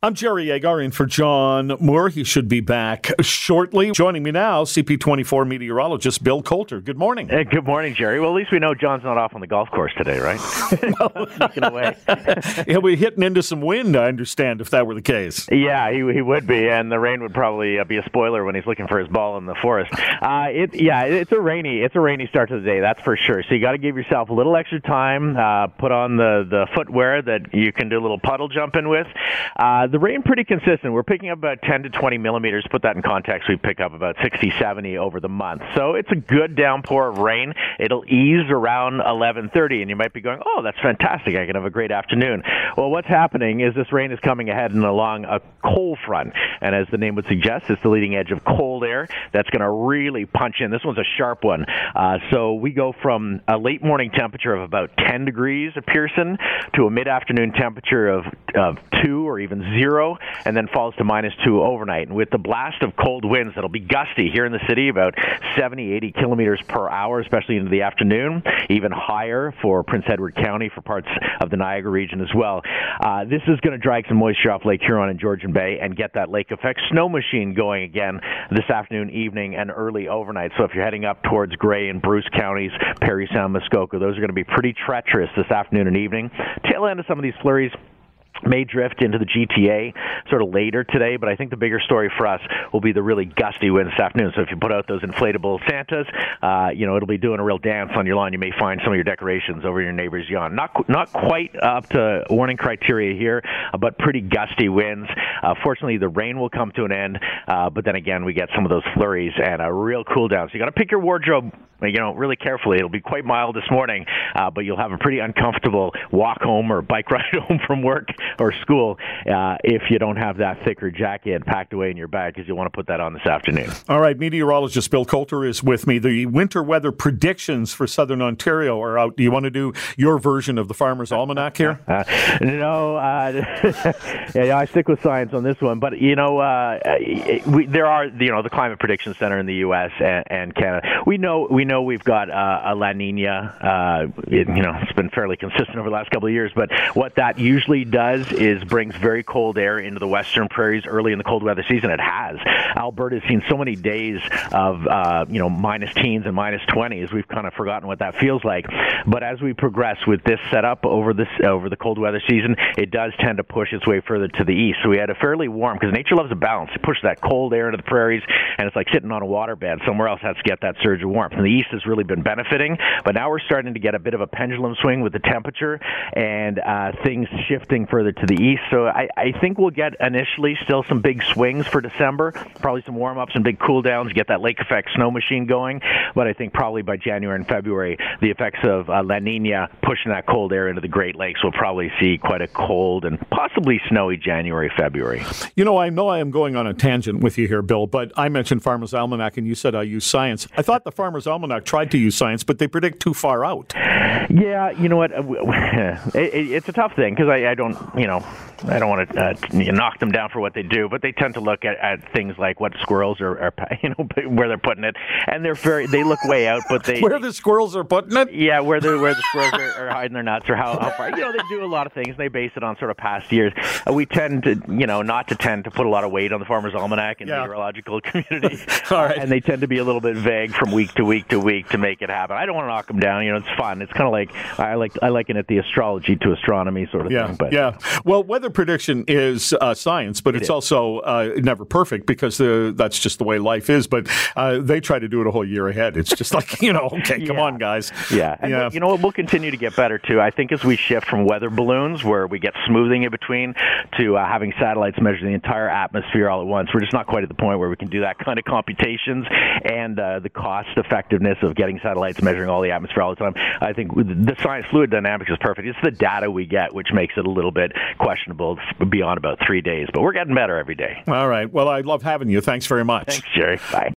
I'm Jerry Agar in for John Moore. He should be back shortly. Joining me now, CP24 meteorologist Bill Coulter. Good morning. Hey, good morning, Jerry. Well, at least we know John's not off on the golf course today, right? Sneaking away. He'll be hitting into some wind, I understand, if that were the case. Yeah, he, he would be, and the rain would probably uh, be a spoiler when he's looking for his ball in the forest. Uh, it, yeah, it's a rainy, it's a rainy start to the day, that's for sure. So you got to give yourself a little extra time. Uh, put on the the footwear that you can do a little puddle jumping with. Uh, Uh, the rain pretty consistent. We're picking up about 10 to 20 millimeters. Put that in context, we pick up about 60, 70 over the month. So it's a good downpour of rain. It'll ease around 11:30, and you might be going, "Oh, that's fantastic! I can have a great afternoon." Well, what's happening is this rain is coming ahead and along a cold front, and as the name would suggest, it's the leading edge of cold air that's going to really punch in. This one's a sharp one. Uh, so we go from a late morning temperature of about 10 degrees at Pearson to a mid-afternoon temperature of, of two or even zero and then falls to minus two overnight. And with the blast of cold winds that'll be gusty here in the city, about 70, 80 kilometers per hour, especially into the afternoon, even higher for Prince Edward County, for parts of the Niagara region as well. Uh, this is going to drag some moisture off Lake Huron and Georgian Bay and get that lake effect snow machine going again this afternoon, evening, and early overnight. So if you're heading up towards Grey and Bruce counties, Parry Sound, Muskoka, those are going to be pretty treacherous this afternoon and evening. Tail end of some of these flurries may drift into the GTA sort of later today, but I think the bigger story for us will be the really gusty winds this afternoon. So if you put out those inflatable Santas, uh, you know it'll be doing a real dance on your lawn. You may find some of your decorations over your neighbor's yawn. Not not quite up to warning criteria here, uh, but pretty gusty winds. Uh, fortunately, the rain will come to an end, uh, but then again we get some of those flurries and a real cool down. So you got to pick your wardrobe, you know, really carefully. It'll be quite mild this morning, uh, but you'll have a pretty uncomfortable walk home or bike ride home from work or school uh, if you don't have that thicker jacket packed away in your bag because you want to put that on this afternoon. All right, meteorologist Bill Coulter is with me. The winter weather predictions for southern Ontario are out. Do you want to do your version of the Farmer's Almanac here? Uh, no, uh, yeah, I stick with science on this one. But you know, uh, we, there are you know the Climate Prediction Center in the U.S. and, and Canada. We know we know we've got uh, a La Nina. Uh, it, you know, it's been fairly consistent over the last couple of years. But what that usually does is brings very cold air into the western prairies early in the cold weather season. It has. Alberta has seen so many days of uh, you know minus teens and minus twenties. We've kind of forgotten what that feels like. But as we progress with this setup over this over the cold weather season, it does tend to push its way further to the east. So we had a fairly warm because nature loves a balance. It pushes that cold air into the prairies, and it's like sitting on a waterbed. Somewhere else has to get that surge of warmth. And the east has really been benefiting, but now we're starting to get a bit of a pendulum swing with the temperature and uh, things shifting further to the east. So I, I think we'll get initially still some big swings for December, probably some warm ups and big cool downs, get that lake effect snow machine going. But I think probably by January and February, the effects of uh, La Nina pushing that cold air into the Great Lakes will probably see quite a cold and possibly snowy January, February. You know, I know I am going on a tangent with you here, Bill, but I mentioned Farmer's Almanac and you said I use science. I thought the Farmer's Almanac tried to use science, but they predict too far out. Yeah, you know what? It, it's a tough thing because I, I don't, you know, I don't want to uh, knock them down for what they do, but they tend to look at, at things like what squirrels are, are, you know, where they're putting it, and they're very, they look way out, but they where the squirrels are putting it. Yeah, where the where the squirrels are, are hiding their nuts or how, how far. You know, they do a lot of things. They base it on sort of past years. Uh, we tend to, you know, not to tend to put a lot of weight on the farmer's almanac in yeah. the meteorological community. All right. and they tend to be a little bit vague from week to week to week to make it happen. I don't want to knock them down. You know, it's fun. It's kind of like I like I liken it the astrology to astronomy sort of yeah, thing. But yeah, well, weather prediction is uh, science, but It it's is. also uh, never perfect because uh, that's just the way life is. But uh, they try to do it a whole year ahead. It's just like you know, okay, come Yeah. on, guys. Yeah, and Yeah. you know what? We'll continue to get better too. I think as we shift from weather balloons, where we get smoothing in between, to uh, having satellites measure the entire atmosphere all at once, we're just not quite at the point where we can do that kind of computations and uh, the cost effectiveness of getting satellites measuring all the atmosphere all the time. I think the science fluid dynamics is perfect. It's the data we get which makes it a little bit questionable beyond about three days, but we're getting better every day. All right. Well, I love having you. Thanks very much. Thanks, Jerry. Bye.